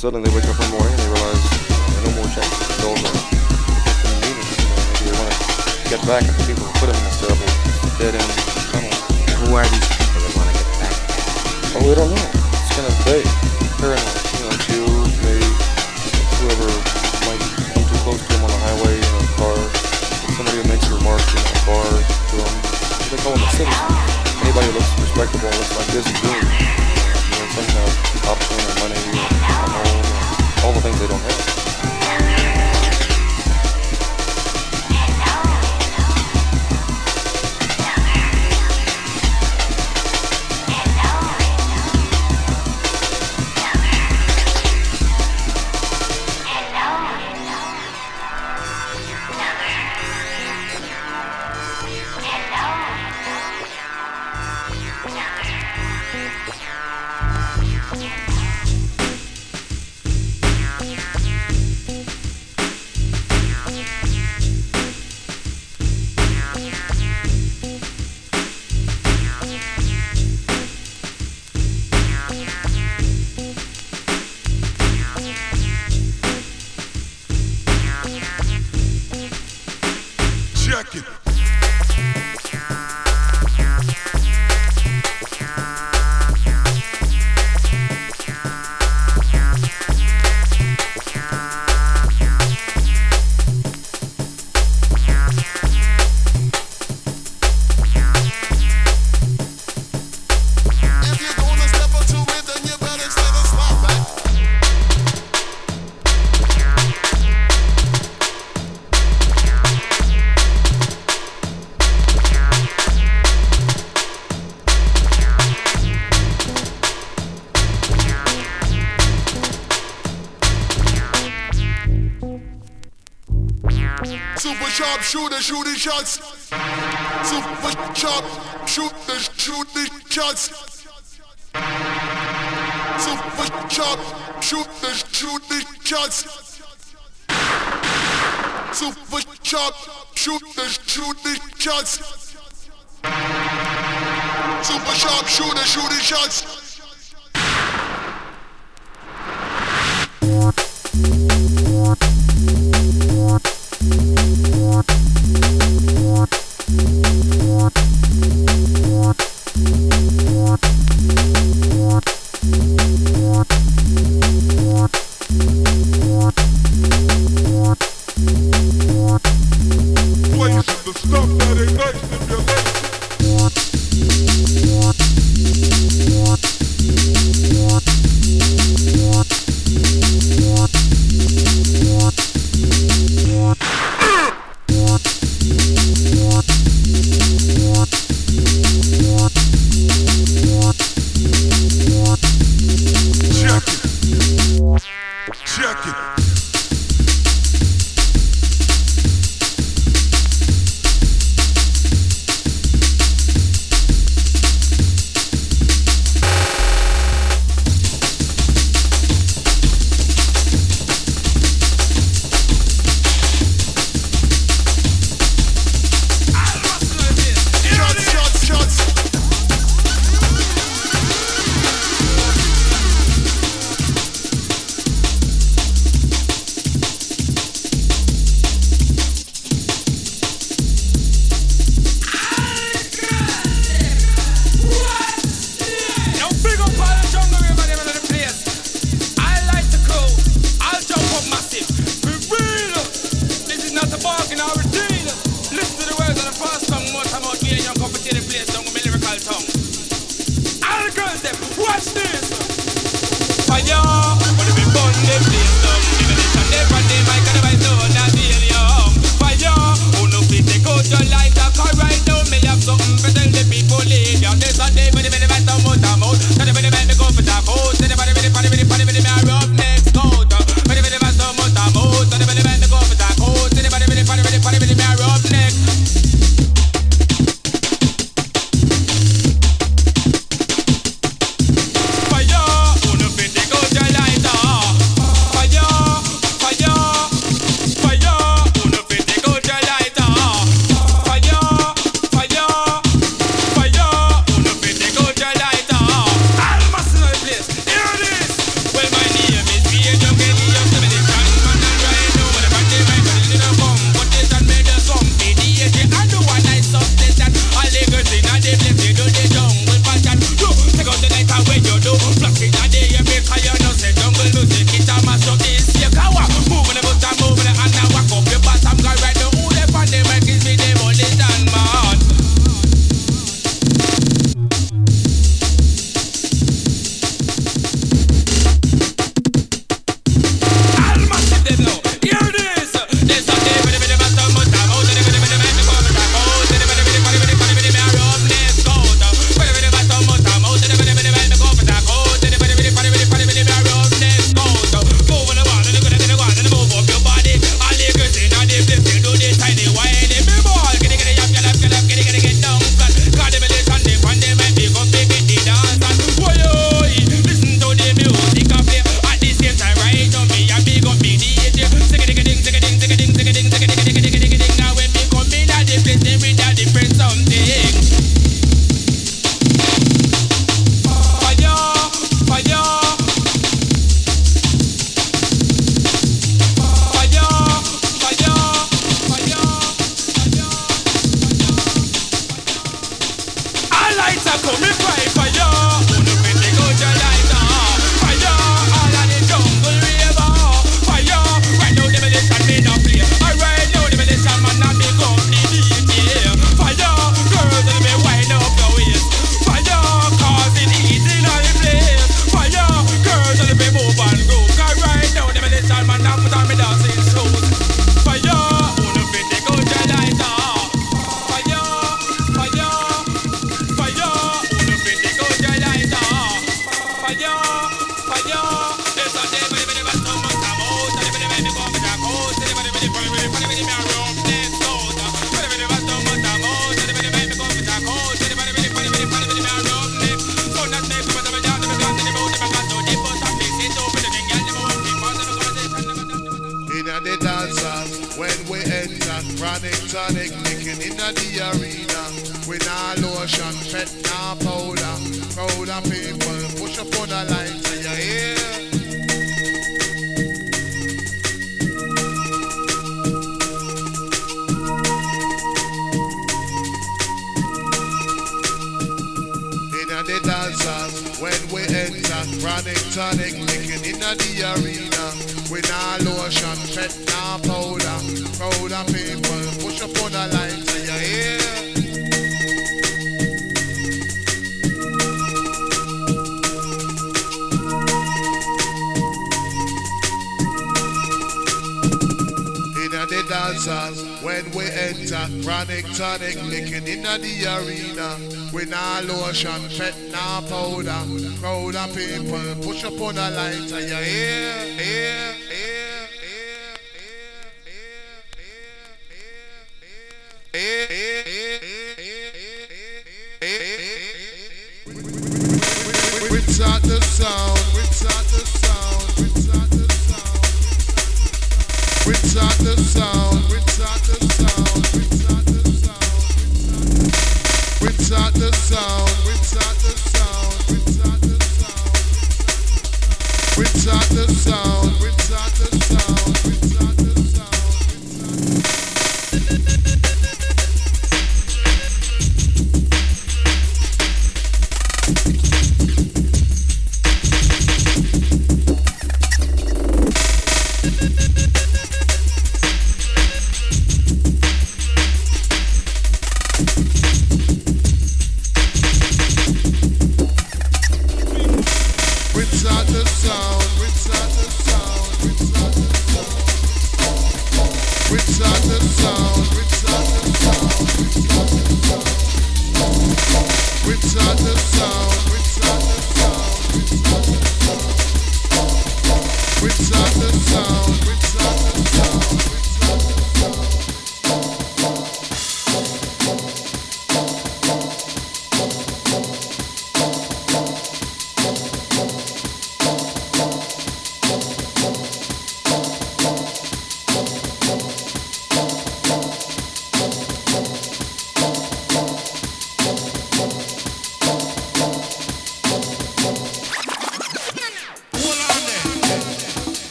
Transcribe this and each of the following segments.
suddenly they shoot Attention, fentanyl powder. Crowd of people, push up on the lighter, you hear?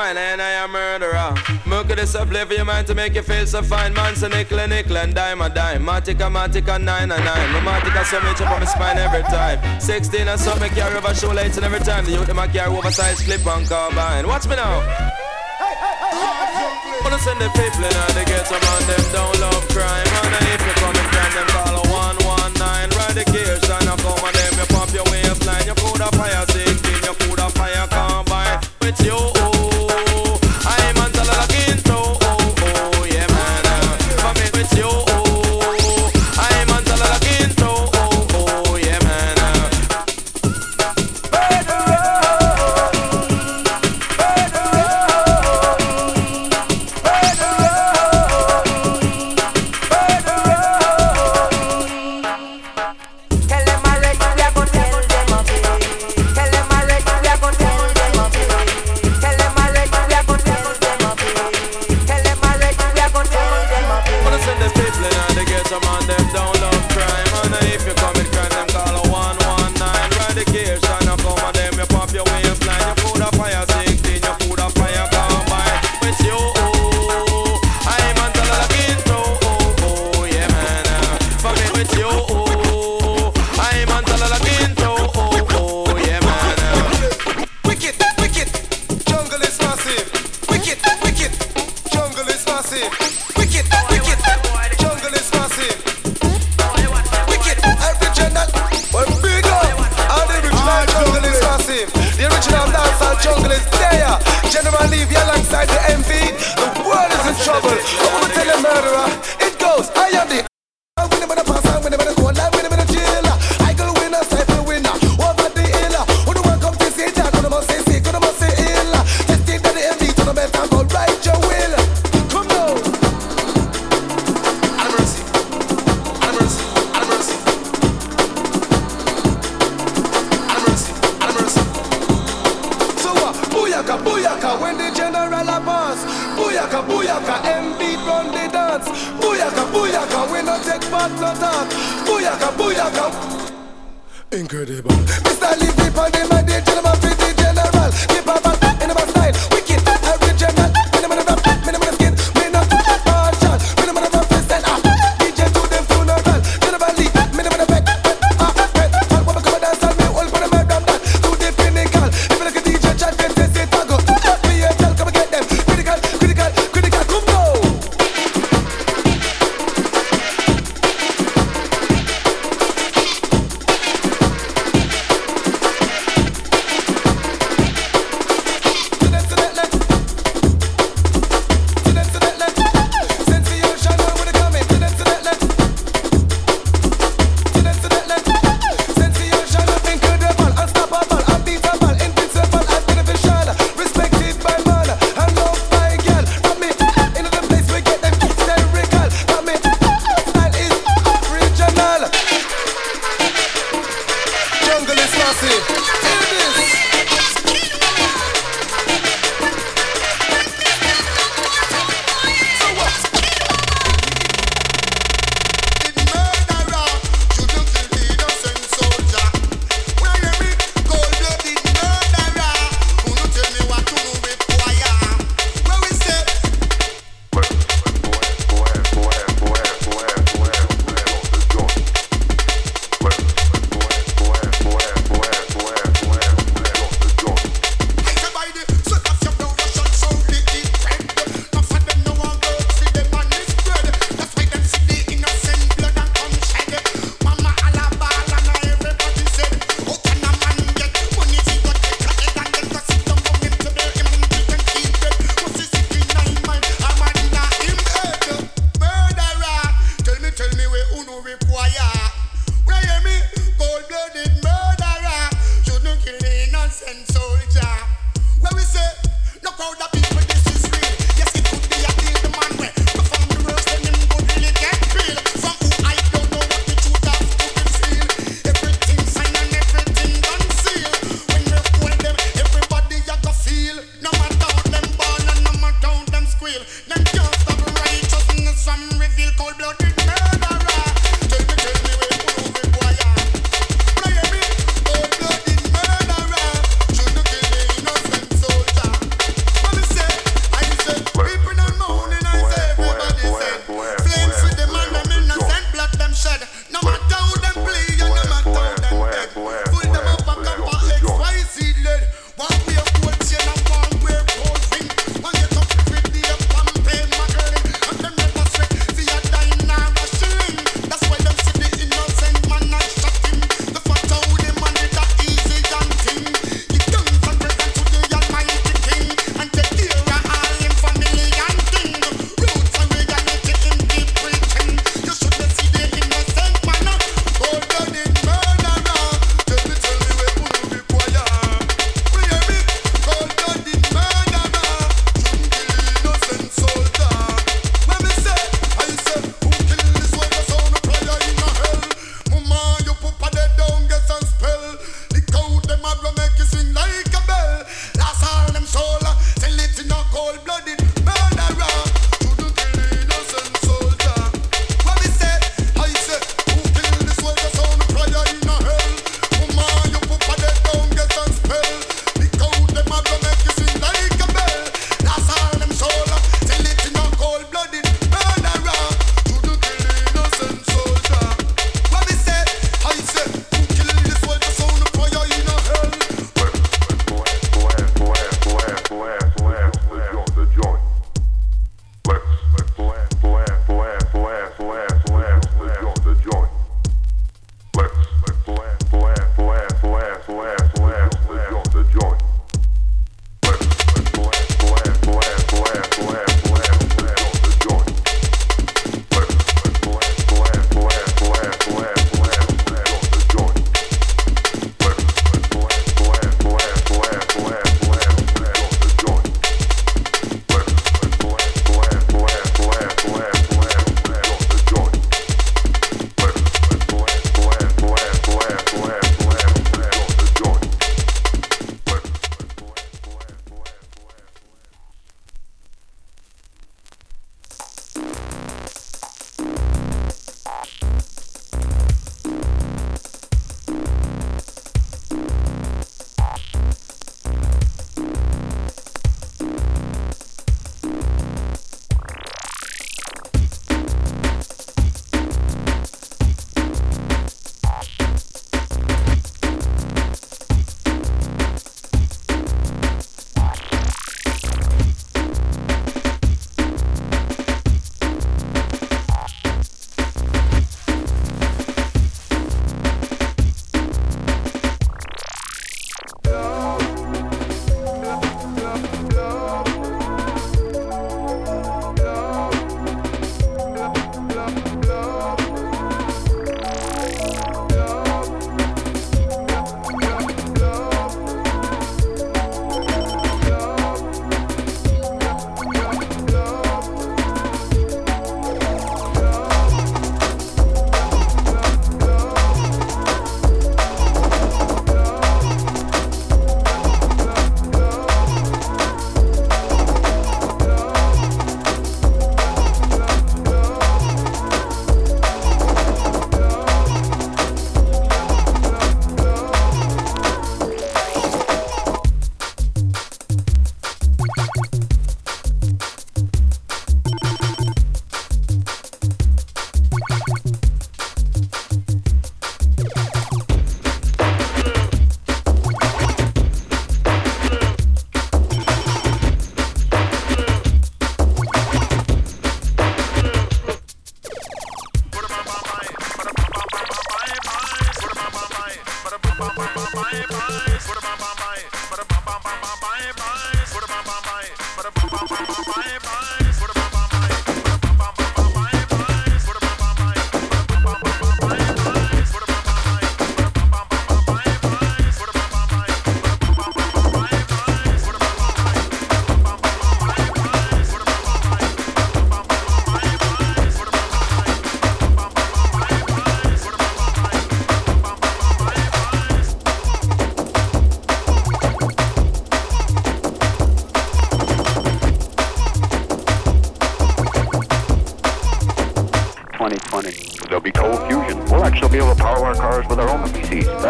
mind and I am murderer. Murky this up, live your mind to make you feel so fine. Man, so nickel and nickel and dime a dime. Matica, matica, nine and nine. No matica, so much up on my spine every time. 16 and something, carry over show lights and every time. The youth, them I carry oversized flip on combine. Watch me now. Hey hey hey! Wanna send the people in the ghetto, man, them don't love crime.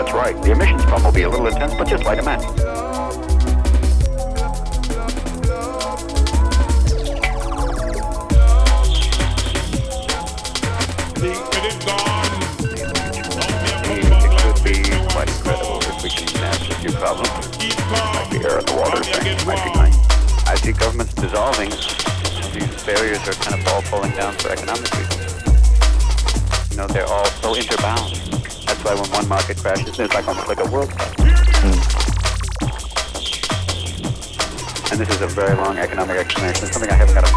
That's right. The emissions pump will be a little intense, but just light a match. It could be quite incredible if we can a few problems. Air and the water thing might be. I see governments dissolving. These barriers are kind of all falling down for economic reasons. You know, they're all so interbound. That's why when one market crashes, it's like almost like a world crash. And this is a very long economic explanation. It's something I haven't got a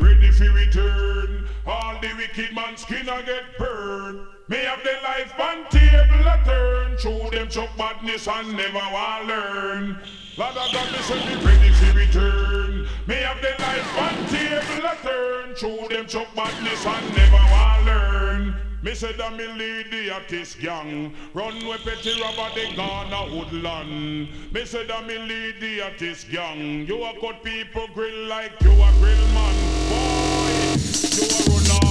ready for return. All the wicked man skin a get burned. Have the life on table turn. Show them chuck badness and never want learn. Lord me say me ready for return. Me have the life on table a turn. Show them chuck badness and never want learn. Me say that me lead the artist gang. Run with petty robber they gone a woodland. Me say that me lead the artist gang. You a cut people grill like you a grill man. Boy, you a run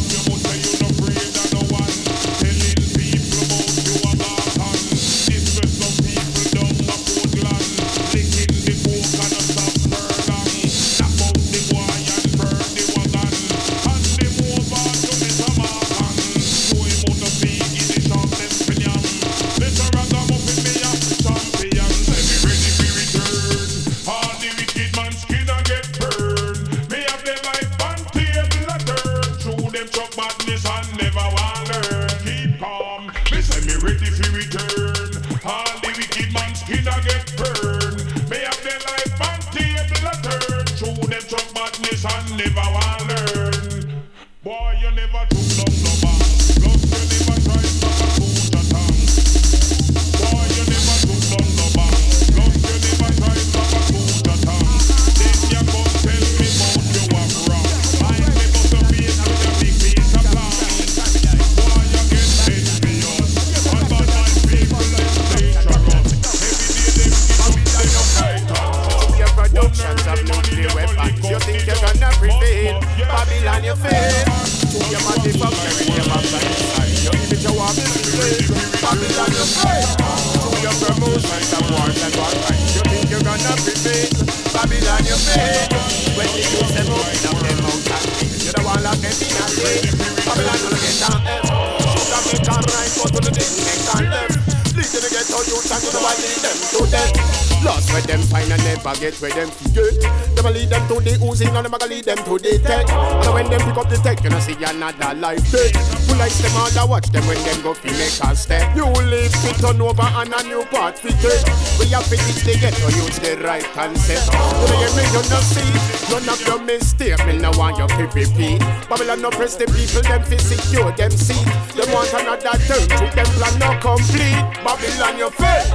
another life dead. Who likes them all, I watch them when them go fi make a step. You live fit turn over and a new part fit it. We have to teach the ghetto use the right concept. You you me, you no see. None of your mistake, me no want your PPP. Babylon no press the people, them fi secure them seat. Them want another term, to them plan no complete. Babylon you fail.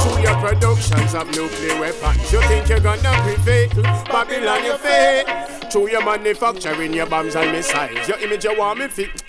Through your productions of nuclear weapons, you think you're gonna prevail? Babylon you fail. Through your manufacturing your bombs and missiles, your image you want me fit.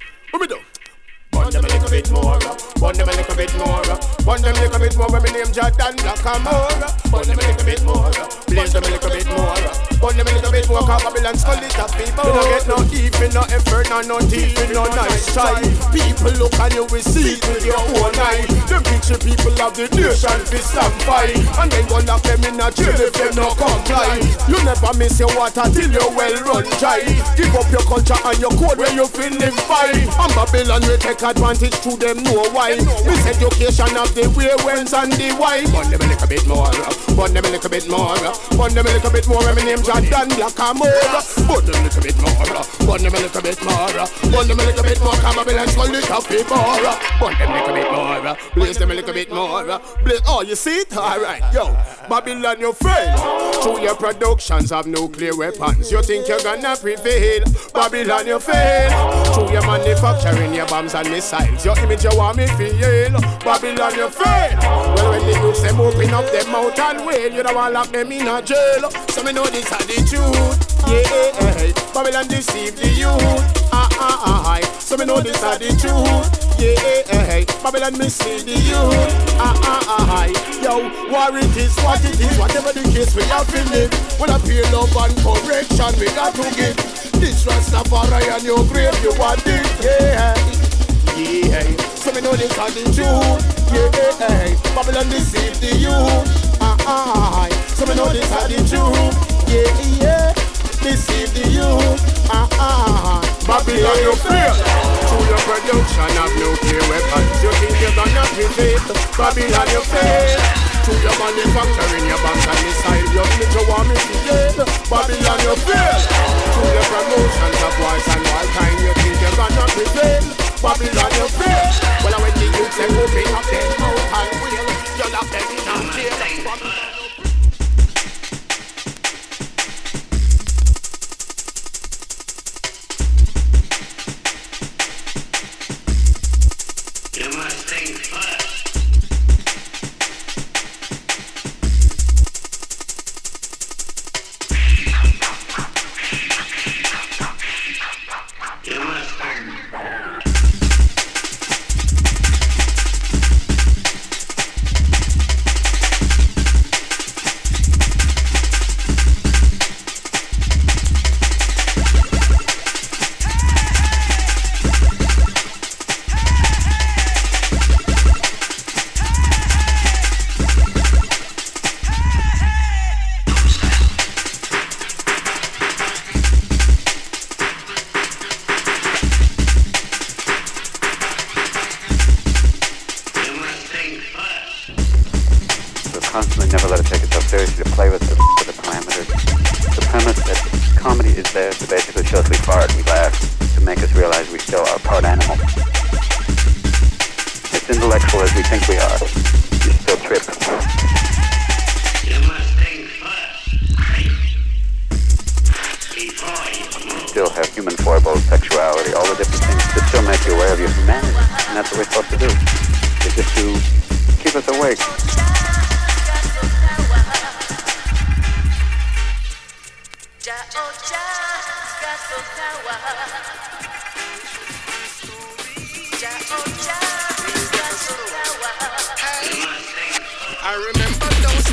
Little bit more, uh. burn them a little bit more, uh. burn them a little bit more. When me name Jordan Black Amora, uh. burn them a little bit more, blaze them a little bit more, burn them a little bit more. Cause Babylon skull it up people. You don't get no even no effort, no no teeth, no nice try. People look and you will see it with your own eye. Them picture people of the nation stand fight, and then go lock them in a jail if them no comply. You never miss your water till you well run dry. Give up your culture and your code where you feel live by. And Babylon will take advantage to them know why. Miss education of the way, whens and the why. Burn them a little bit more, uh, burn them a little bit more, uh, burn them a little bit more. My name Jordan Black Amora, uh. burn them a little bit more, burn them a little bit more, burn them a little bit more. Come Babylon skull it up before, burn them a little bit more, blaze them a little bit more, blaze. Oh, you see it? All right, yo, Babylon, you fail. Through your productions of nuclear weapons, you think you're gonna prevail? Babylon, you fail. Through your manufacturing your bombs and missiles, your image you want me feel. Babylon, you fail. Well, when the youths them open up them mouth and wail, you don't want lock them in a jail. So me know this are the truth. Yeah, Babylon deceive the youth. Ah ah ah ah. So me know this are the truth. Yeah, Babylon mislead the youth. Ah ah ah ah. Yo, war it is what it is. Whatever the case we have in it. When I feel love and correct and we got to give. This Rastafari and your grave, you want it, yeah. Yeah, so me know this are the truth, yeah. Babylon deceived the youth, ah ah. So me know this are the truth, yeah, yeah. Deceive the youth, ah ah. Babylon, you fail. Through your production of nuclear weapons, you think you're gonna prevail. Babylon, you fail. Through your manufacturing, your bank and missile, you think you want me to jail. Babylon, you fail. Through your promotions of wars and all kind, you think you're gonna prevail. Babylon, you fail. Well, when the youth say, open up their mouth and wheel, you'll have them in a jail.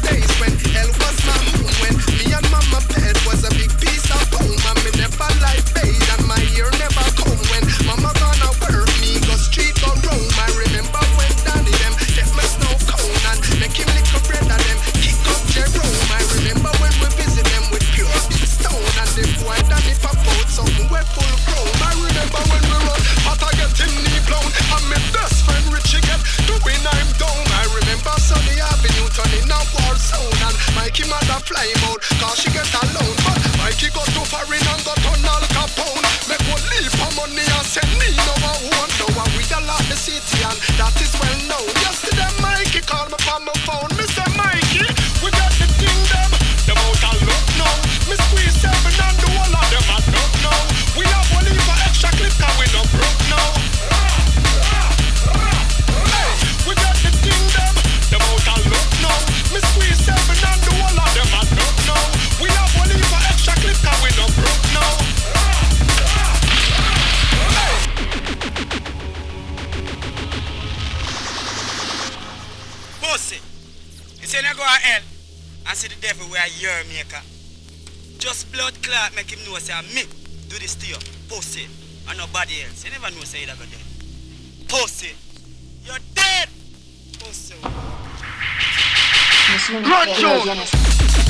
Days when hell was my home, when me and mama bed say I'm me do this to you. Pussy. And nobody else. You never know say you're dead. Pussy. You're dead. Pussy. Machine heterogenesis.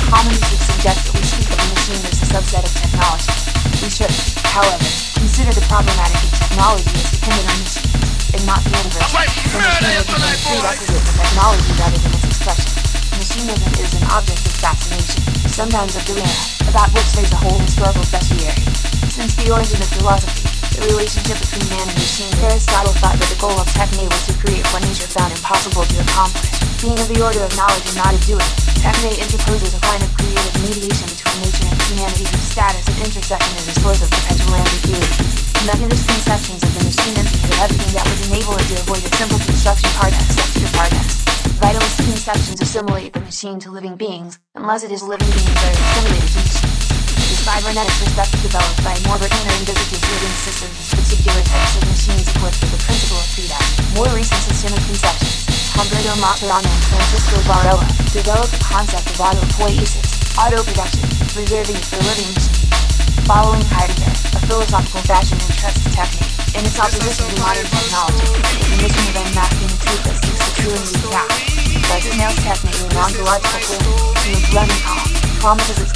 Common usage suggests that we speak of a machine as a subset of technology. We should, however, consider the problematic of technology as dependent on machines, and not the inverse. The machine is a prerequisite for technology rather than its expression. Machinism is an object of fascination, sometimes of dilemma, about which there's a whole historical bestiary. Since the origin of philosophy, the relationship between man and machine, Aristotle thought that the goal of techne was to create what nature found impossible to accomplish. Being of the order of knowledge and not of doing, techne interposes a kind of creative mediation between nature and humanity whose status and intersection is a source of perpetual ambiguity. Mechanist conceptions of the machine implicated everything that would enable it to avoid a simple construction partes, extra partes. Vitalist conceptions assimilate the machine to living beings, unless it is living beings that are simulated, heat. This cybernetics was thus developed by Norbert Wiener and visited living systems particular types of machines equipped with the principle of feedback. More recent systemic conceptions, Humberto Maturana and Francisco Varela developed the concept of autopoiesis, auto-production, preserving for living machines. Following Heidegger, a philosophical fashion entrusts technique, in its opposition to modern technology, the mission of unmasking the truth that seeks to truly react by snail technique and ontological form, in which Leventhal promises its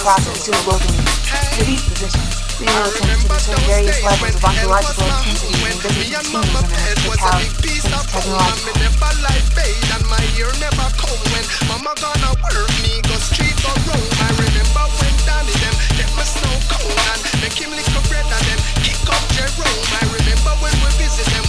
process to the wilderness. These positions, Leo attempts to discern various levels of ontological intensity and in its brutality, its technological. Mama gonna work me, go street the road. I remember when and make him kick Jerome. I remember when we them.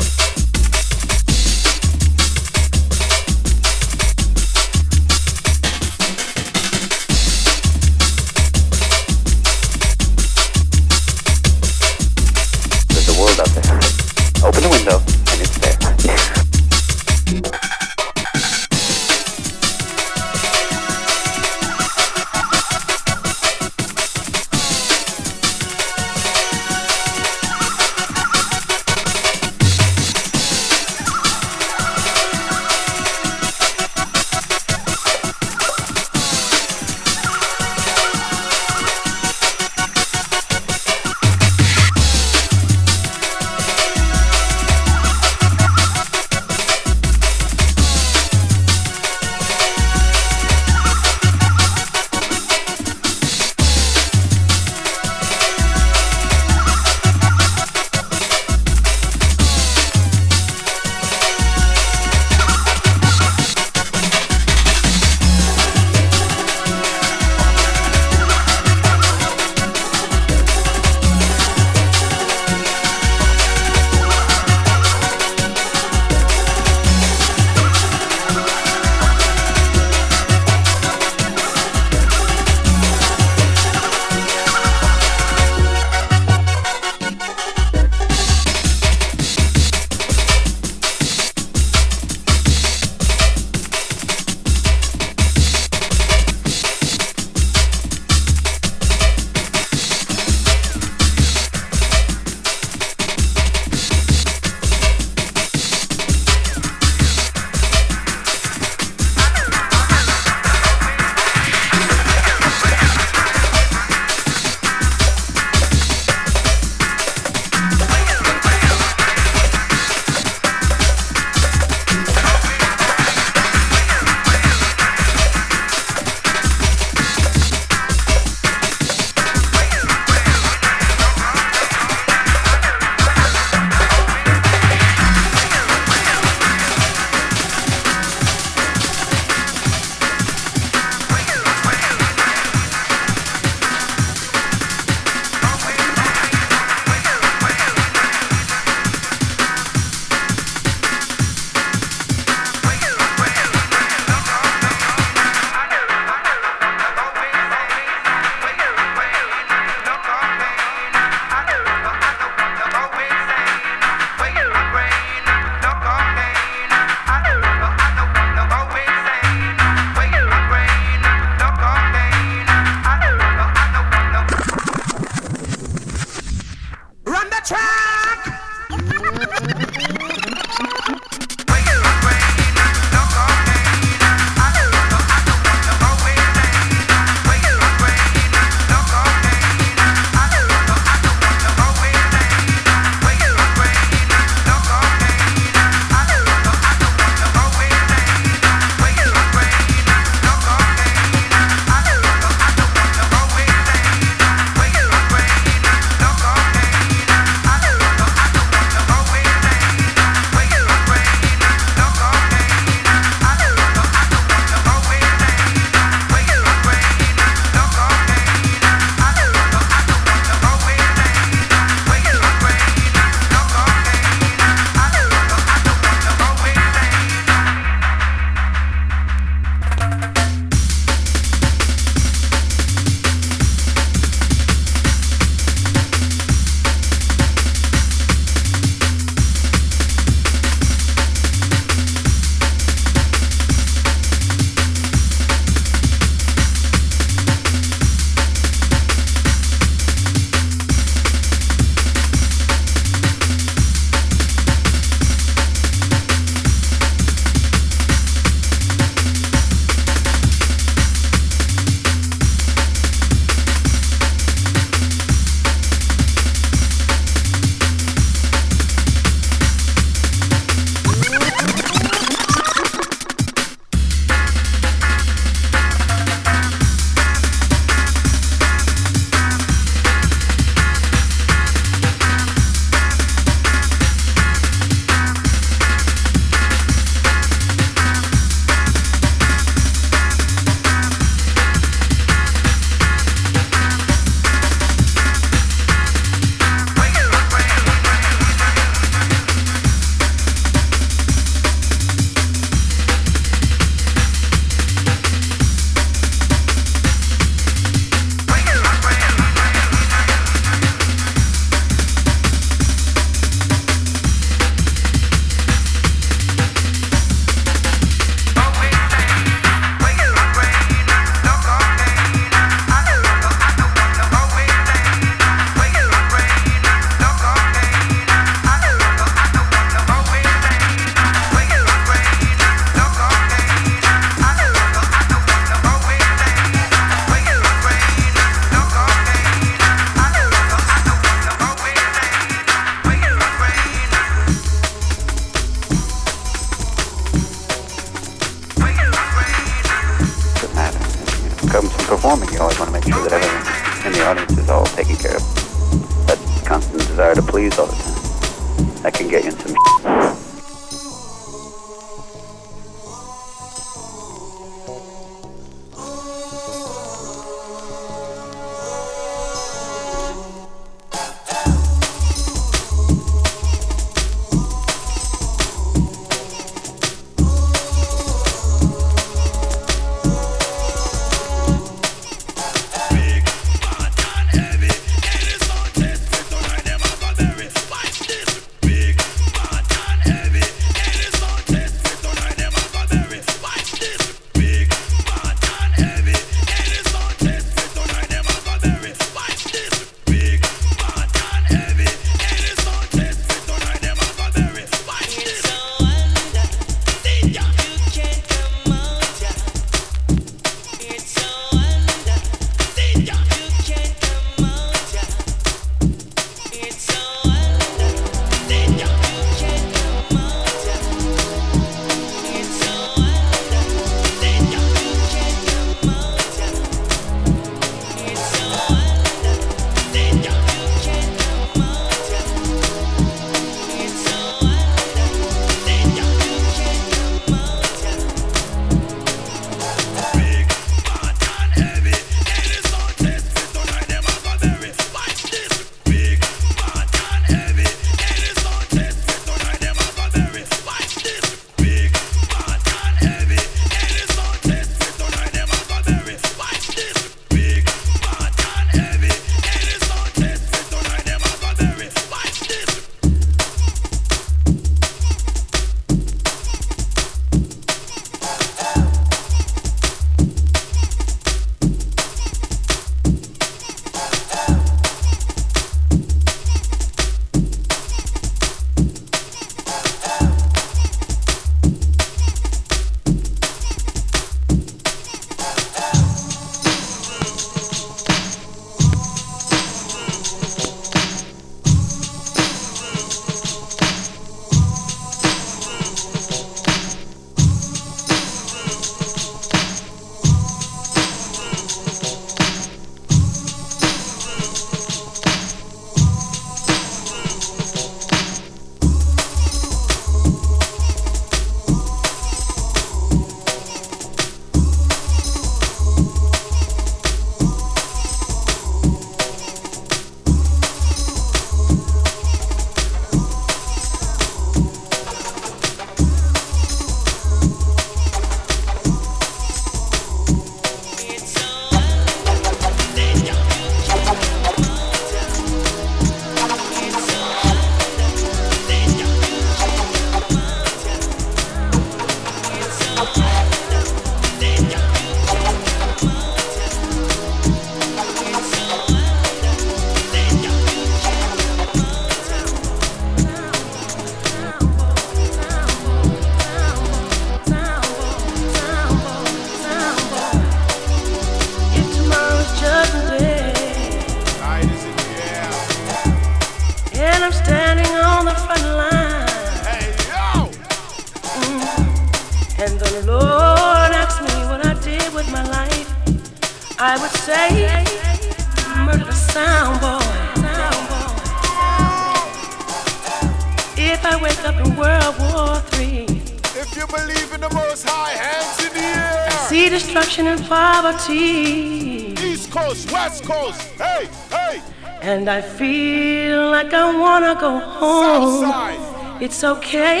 I feel like I wanna go home. It's okay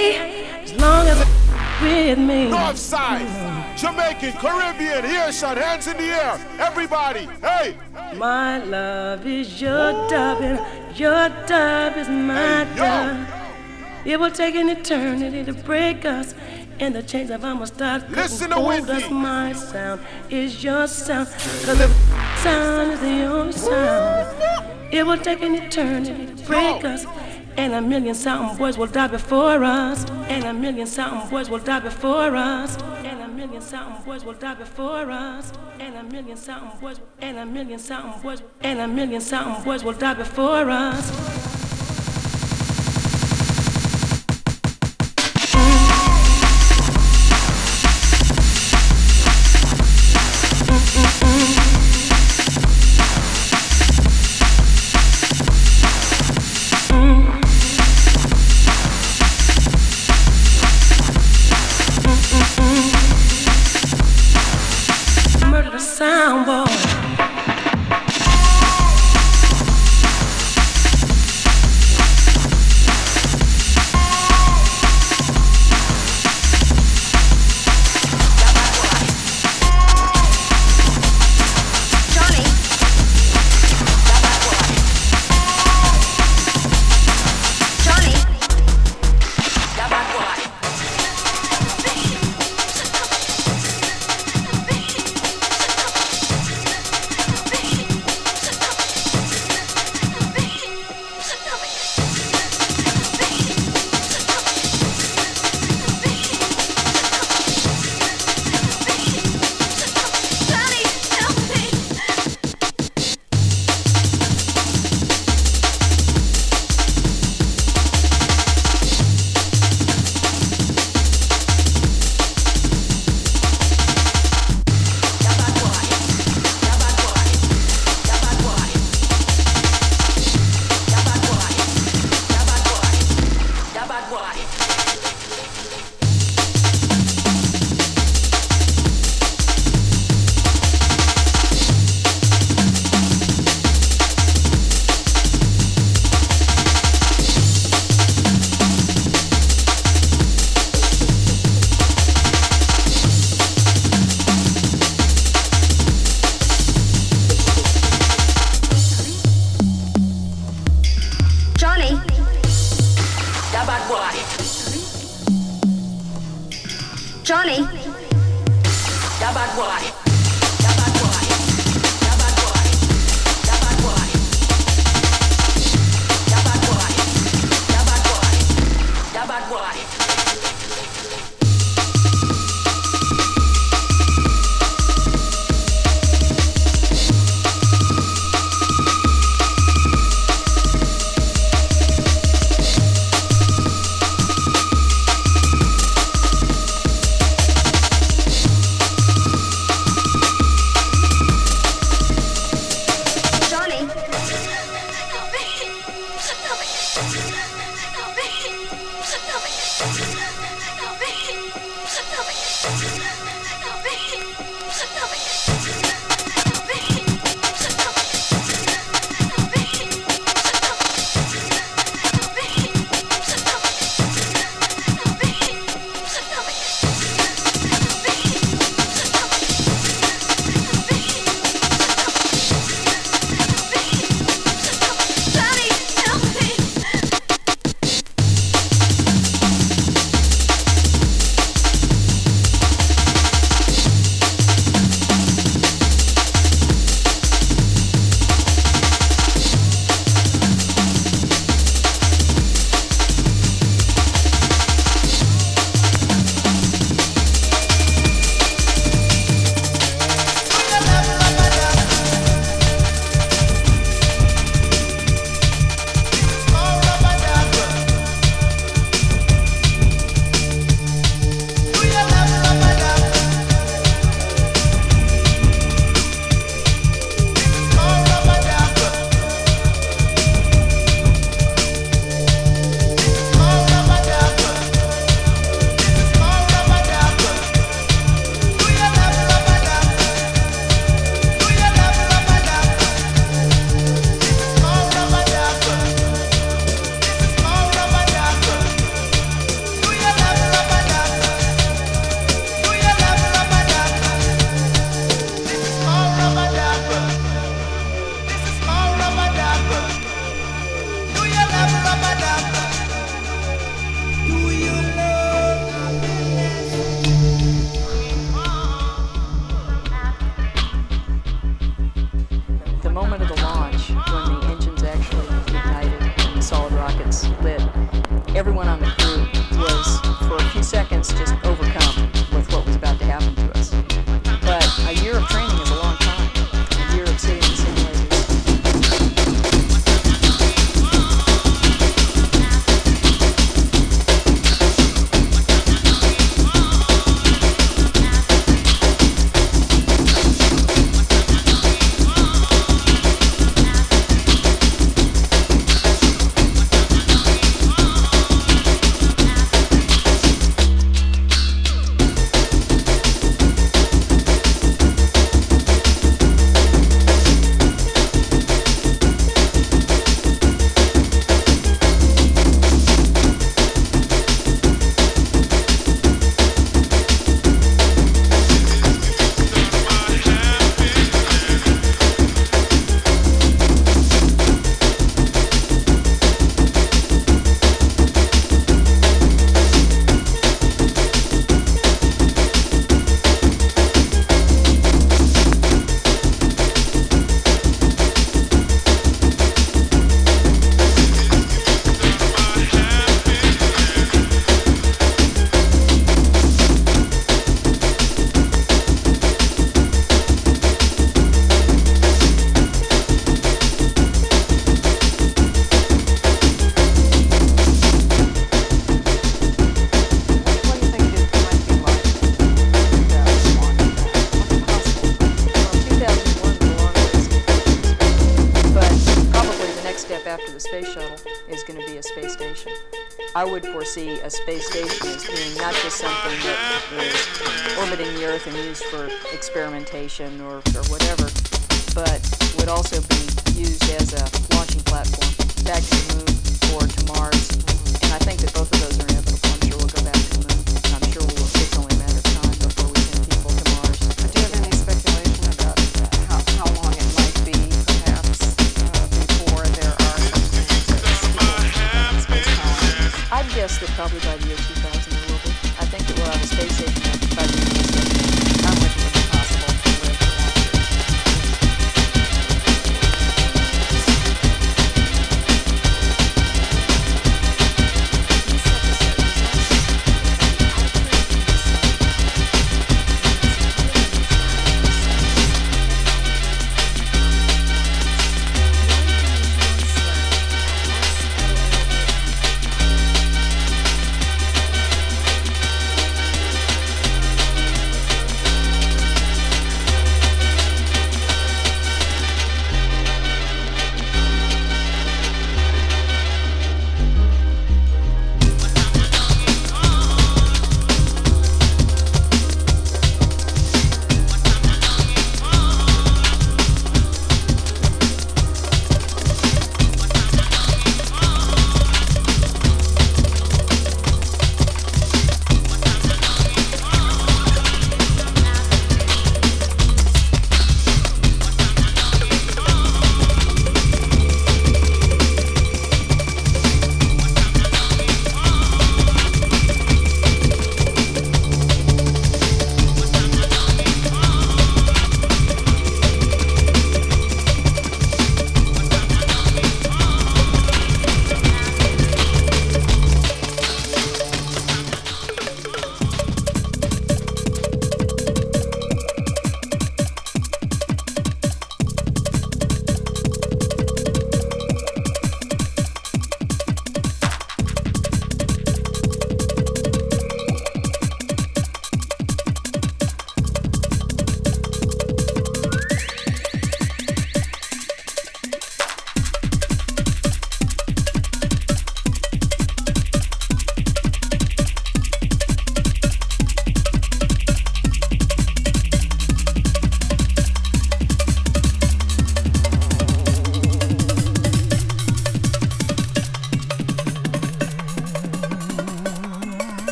as long as it's with me. North side, Jamaican, Caribbean, here shot, hands in the air. Everybody, hey. My love is your dub, and your dub is my dub. It will take an eternity to break us, and the chains of our start Listen to hold Whitney. us. My sound is your sound, cause the sound is the only sound. It will take an eternity. To break us, and a million something boys will die before us, and a million something boys will die before us, and a million something boys will die before us, and a million something boys, and a million something boys, and a million something boys will die before us.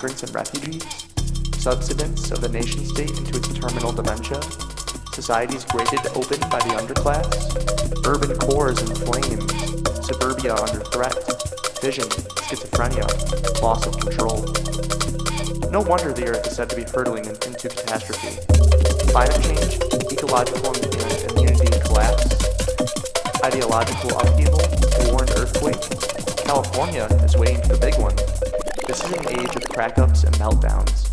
Migrants and refugees, subsidence of the nation state into its terminal dementia, societies grated open by the underclass, urban cores in flames, suburbia under threat, vision, schizophrenia, loss of control. No wonder the earth is said to be hurtling in- into catastrophe. Climate change, ecological and immunity collapse, ideological upheaval, war and earthquake. California is waiting for the big. This is an age of crack-ups and meltdowns.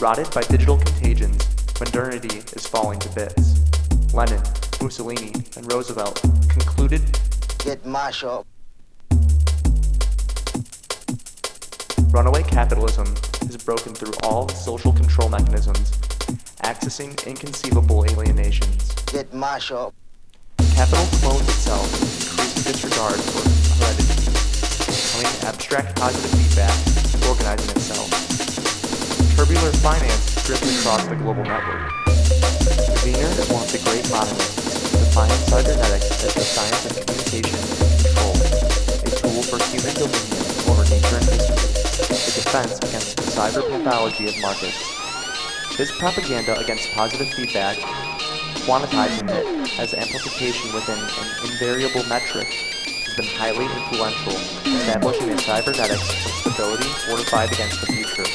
Rotted by digital contagions, modernity is falling to bits. Lenin, Mussolini, and Roosevelt concluded Get mash up. runaway capitalism has broken through all social control mechanisms, accessing inconceivable alienations. Get mash up. Capital clones itself, increasing disregard for heredity, abstract positive feedback, organizing itself. Tubular finance drifts across the global network. Wiener is one of the great modernists, defining cybernetics as the science of communication and control, a tool for human dominion over nature and history, a defense against the cyber pathology of markets. This propaganda against positive feedback quantizing it as amplification within an invariable metric been highly influential, establishing a cybernetics of stability fortified against the future.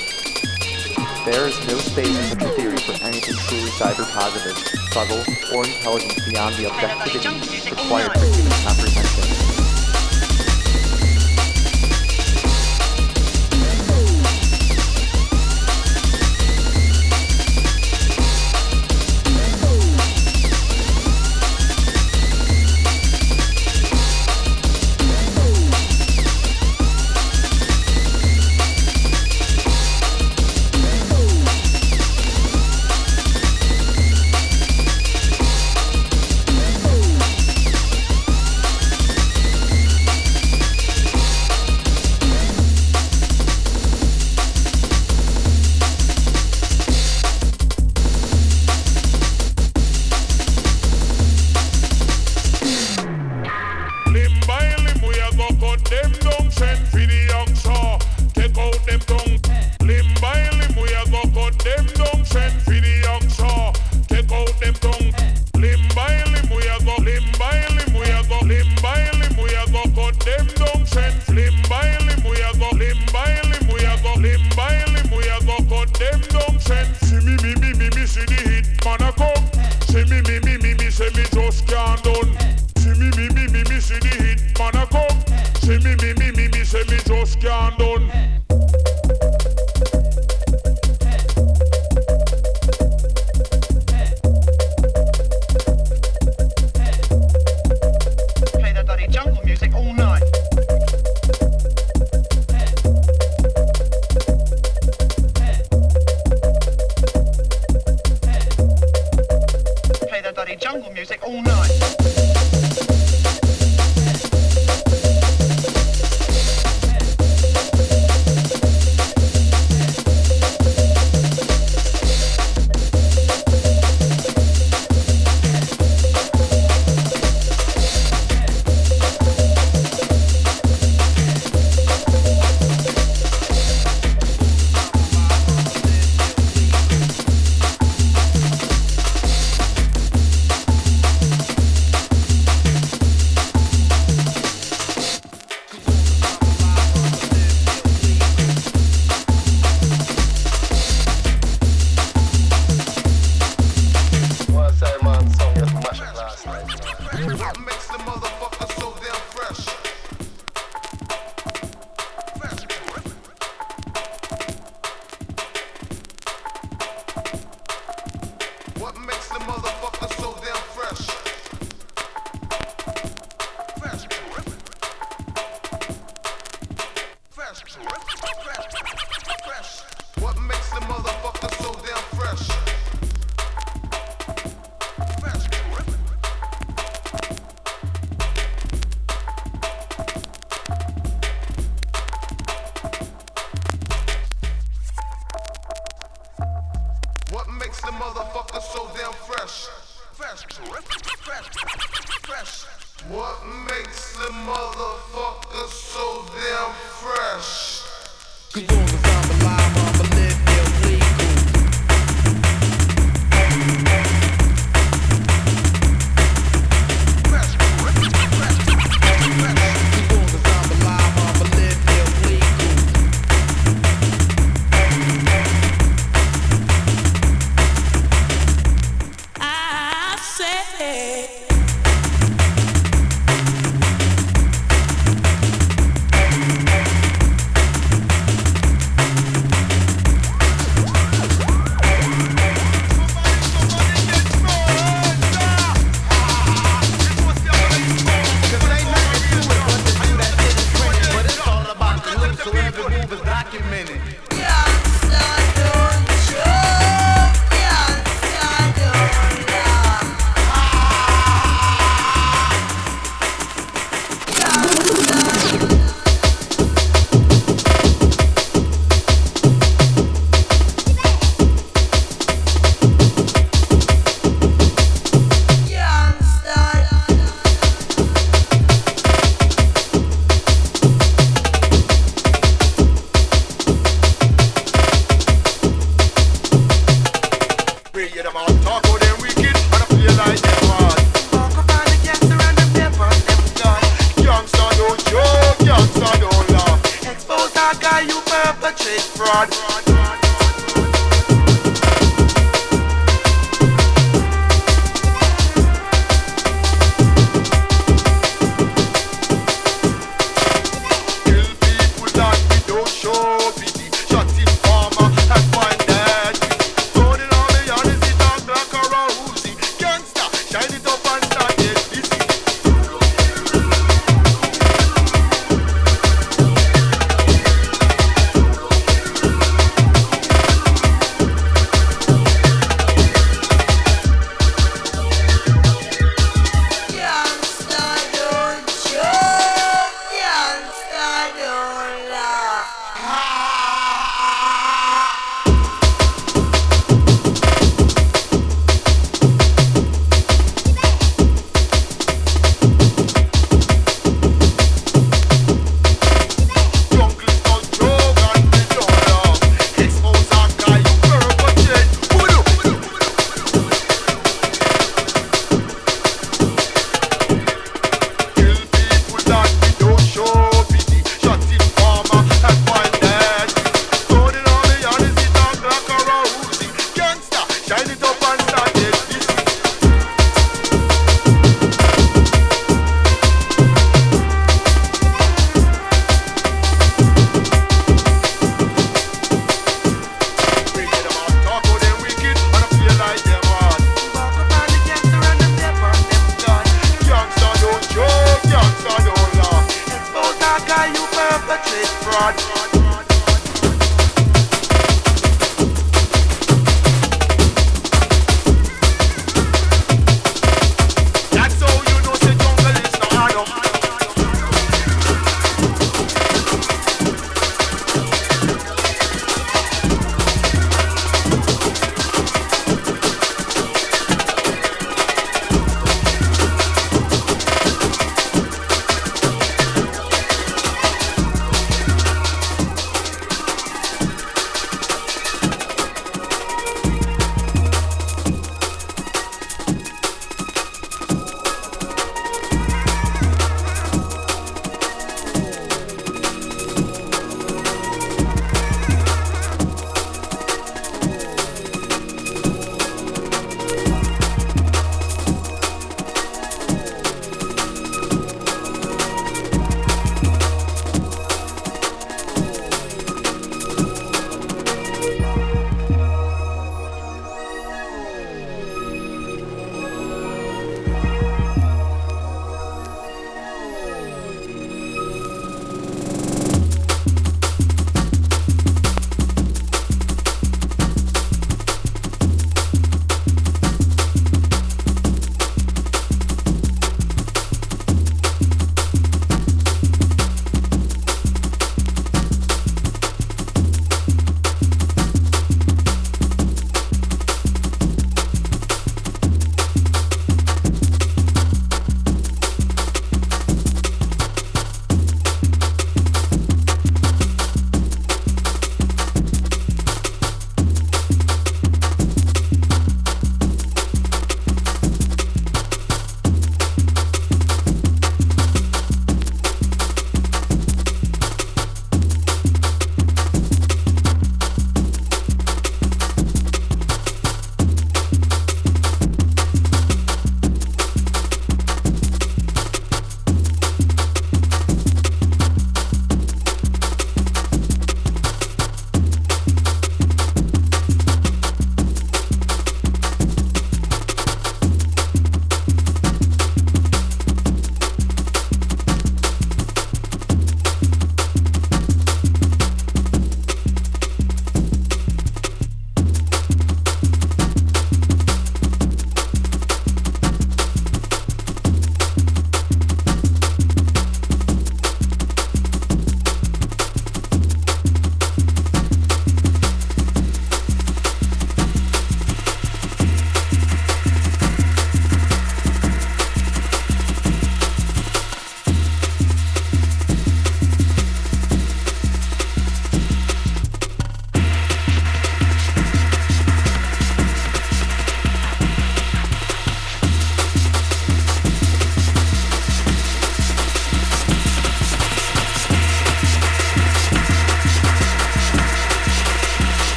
There is no space in such a theory for anything truly cyber positive, subtle, or intelligent beyond the objectivity required for human comprehension.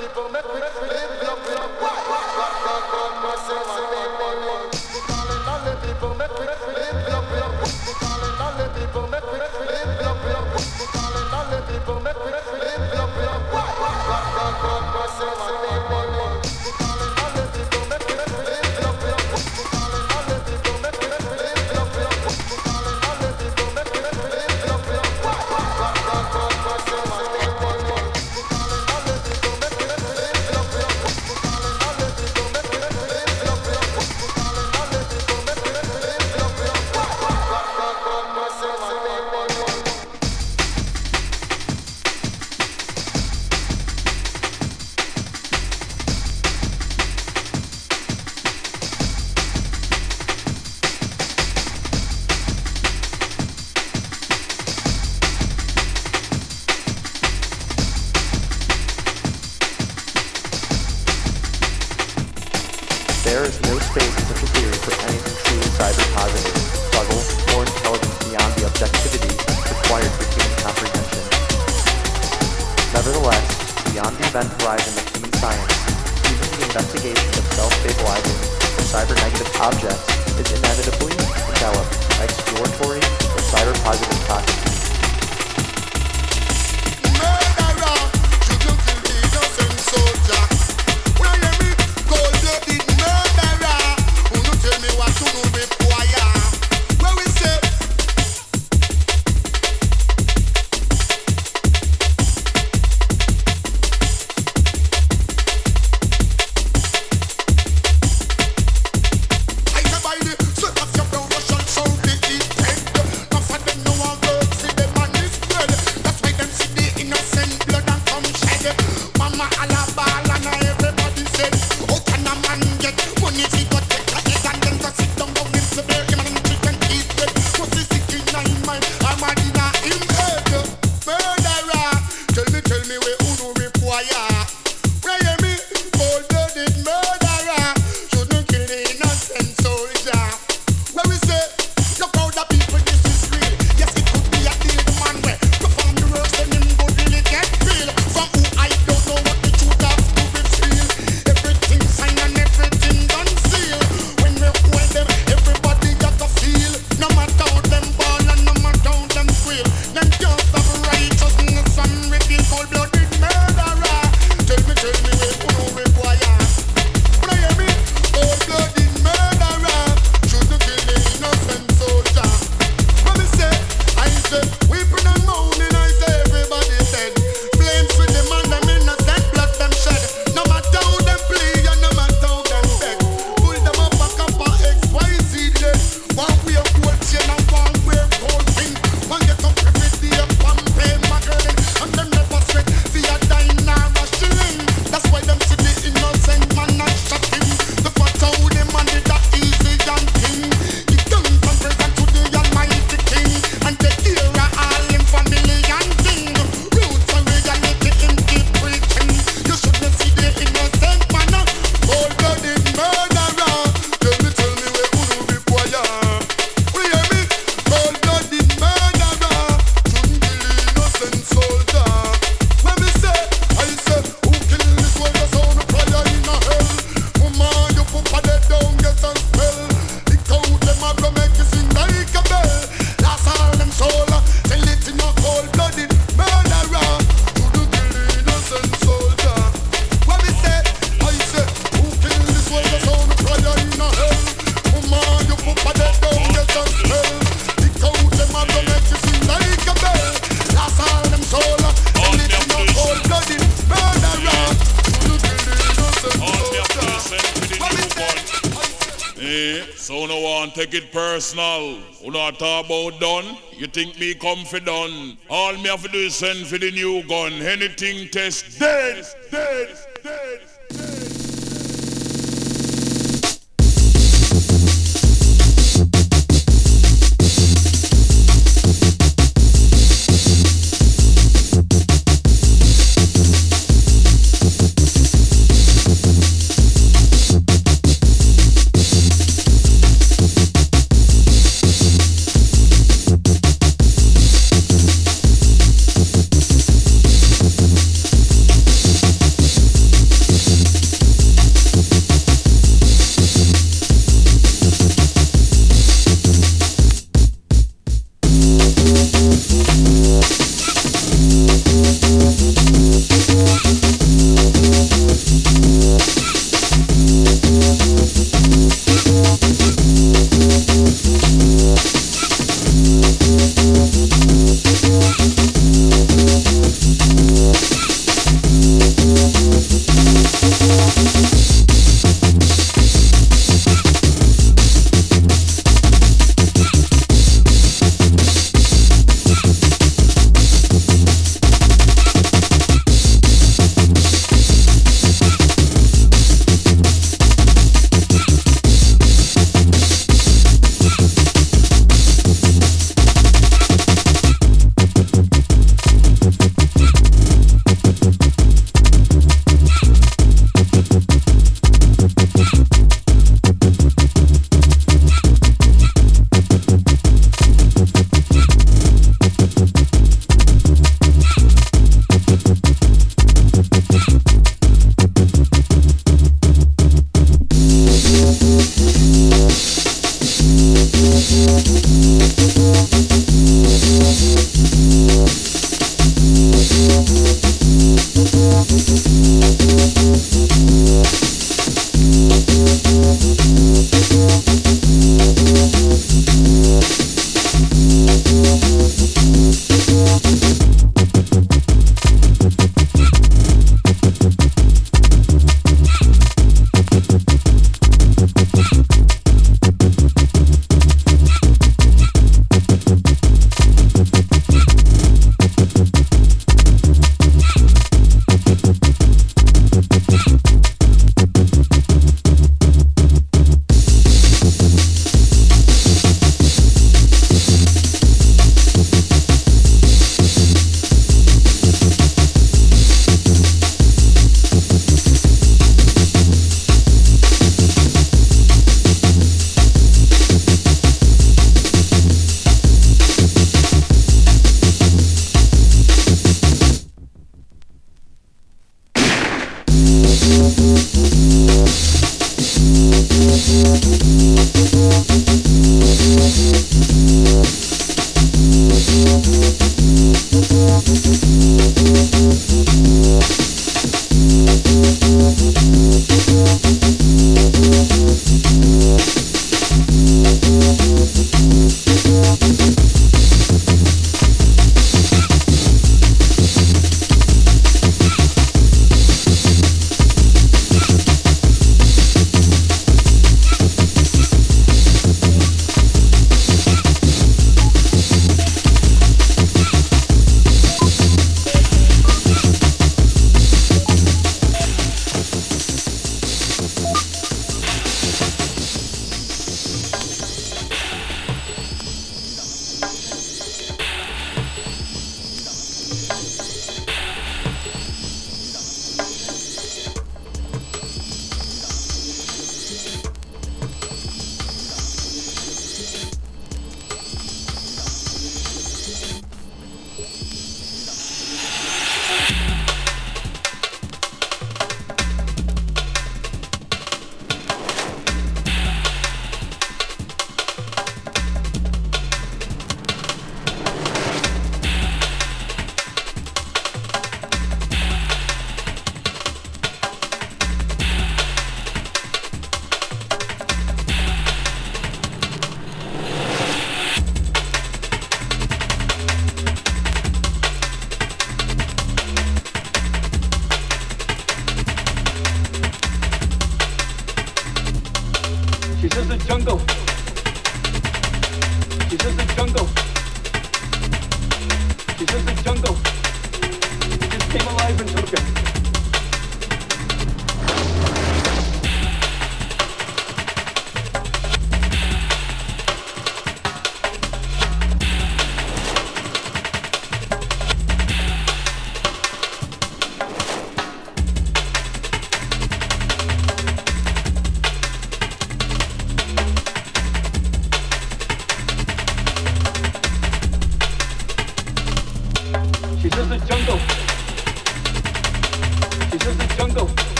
There think me done? All me have to do is send for the new gun. Anything test dead, dead.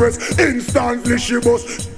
Press, instantly she bust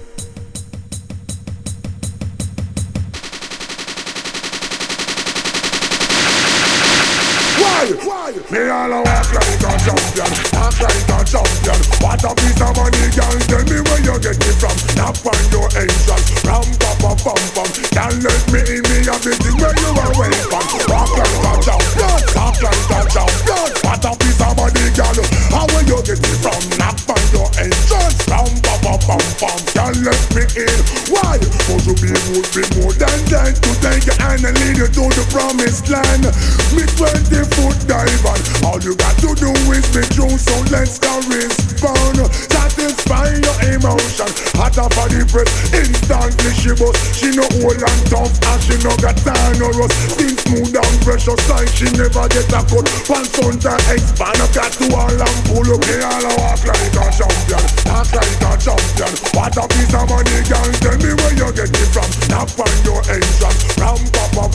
promised land. Me 20 foot dive all you got to do is be true. So let's correspond. Satisfy your emotion. Hotter for the press, instantly she bust. She no old and tough and she no got time no rust. Skin smooth and precious like she never get a cut. Pants on the expand. I got to all and pull up. Me all walk like a champion, talk like a champion. What a piece of money, girl. Tell me where you get it from. Knock on your entrance,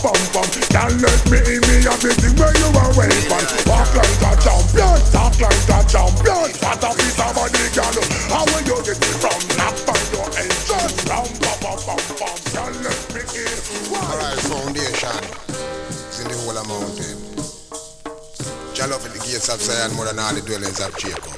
pam pam. Can't let me in me a meeting where you are weapon. Walk like a champion, talk like a champion. What a piece of money, girl. How will you get it from? Knock on your entrance, ram pam pam pam pam. Can't let me in. Alright, foundation is in the whole of mountain. Jah love in the gates of Zion more than all the dwellings of Jacob.